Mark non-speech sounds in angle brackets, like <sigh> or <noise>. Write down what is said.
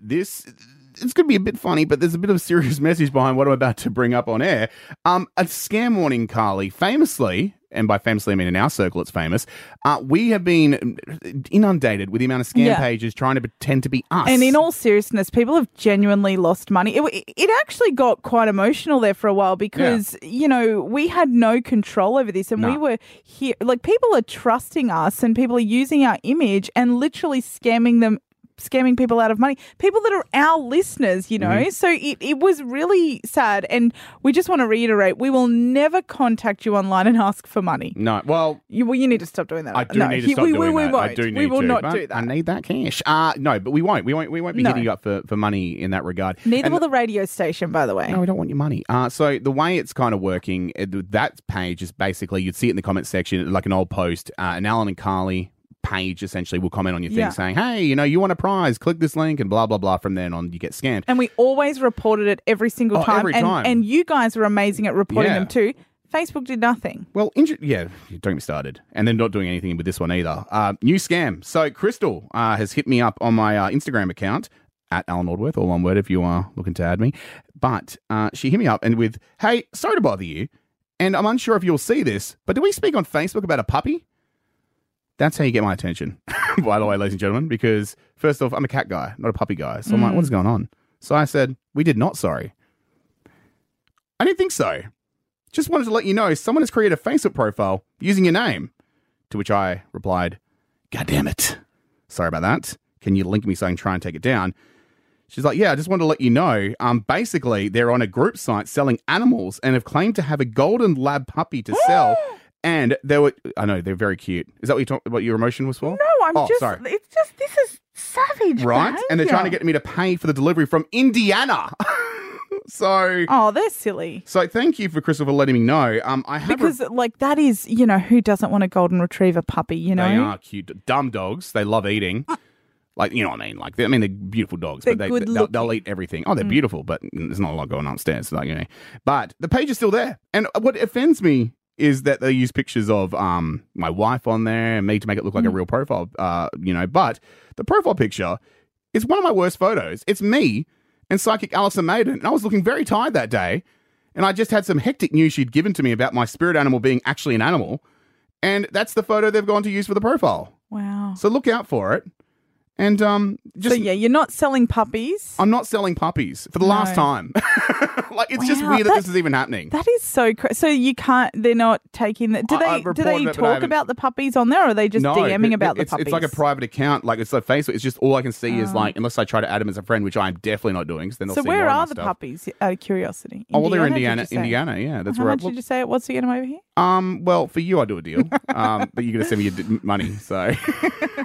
this it's going to be a bit funny, but there's a bit of a serious <laughs> message behind what I'm about to bring up on air. Um, a scam warning, Carly. Famously, and by famously I mean in our circle, it's famous. Uh, we have been inundated with the amount of scam Yeah. pages trying to pretend to be us. And in all seriousness, people have genuinely lost money. It, it actually got quite emotional there for a while because, you know, we had no control over this and we were here. Like, people are trusting us and people are using our image and literally scamming them. Scamming people out of money, people that are our listeners, you know. Mm-hmm. So it, it was really sad. And we just want to reiterate we will never contact you online and ask for money. no, well, You, well, you need to stop doing that. I do no, need to stop we, doing we, that. We won't. I do need we will to, not do that. I need that cash. Uh, no, but we won't. We won't. We won't be No. hitting you up for, for money in that regard. Neither And- will the radio station, by the way. No, we don't want your money. Uh, so the way it's kind of working, that page is basically you'd see it in the comment section, like an old post. Uh, an Alan and Carly page essentially will comment on your thing Yeah. saying, "Hey, you know, you want a prize? Click this link," and blah blah blah. From then on, you get scammed. And we always reported it every single Oh, time. every and, time. and you guys were amazing at reporting Yeah. them too. Facebook did nothing. Well, yeah, don't get me started. And then not doing anything with this one either. Uh, new scam. So Crystal uh, has hit me up on my uh, Instagram account at Alan Aldworth, all one word if you are looking to add me. But uh, she hit me up and with, hey, sorry to bother you. And I'm unsure if you'll see this, but do we speak on Facebook about a puppy? That's how you get my attention, <laughs> by the way, ladies and gentlemen, because first off, I'm a cat guy, not a puppy guy. So I'm like, what's going on? So I said, we did not, sorry. I didn't think so. Just wanted to let you know someone has created a Facebook profile using your name. To which I replied, God damn it. Sorry about that. Can you link me so I can try and take it down? She's like, Yeah, I just wanted to let you know. Um, basically, they're on a group site selling animals and have claimed to have a golden lab puppy to sell. <gasps> <gasps> and they were, I know, they're very cute. Is that what, you talk, what your emotion was for? No, I'm oh, just. Sorry. It's just this is savage, Right? And they're trying to get me to pay for the delivery from Indiana. <laughs> so. Oh, they're silly. So thank you for christopher letting me know. Um, I have Because like that is, you know, who doesn't want a golden retriever puppy? You know, They are cute, dumb dogs. They love eating. Like you know what I mean? Like they, I mean, they're beautiful dogs, They're but they good they'll, they'll eat everything. Oh, they're beautiful, but there's not a lot going on upstairs. Like you know, but the page is still there. And what offends me is that they use pictures of um my wife on there and me to make it look like a real profile. Uh, you know, but the profile picture is one of my worst photos. It's me and psychic Alison Maiden, and I was looking very tired that day. And I just had some hectic news she'd given to me about my spirit animal being actually an animal. And that's the photo they've gone to use for the profile. wow. So look out for it. And um just so yeah, you're not selling puppies. I'm not selling puppies for the last time. <laughs> like it's just weird that, that- this is even happening. That is so cra So you can't. They're not taking that. Do I- they? I've do they it, talk about the puppies on there, or are they just no, DMing it- about the it's, puppies? it's like a private account. Like it's like Facebook. It's just all I can see is like unless I try to add them as a friend, which I'm definitely not doing. so where more of my are the stuff. puppies? Out of curiosity. Oh well, they're Indiana. Indiana, yeah, that's How where. I, much did you say it was to get them over here? um, well, for you, I do a deal. <laughs> um, but you're gonna send me your d- money, so. <laughs>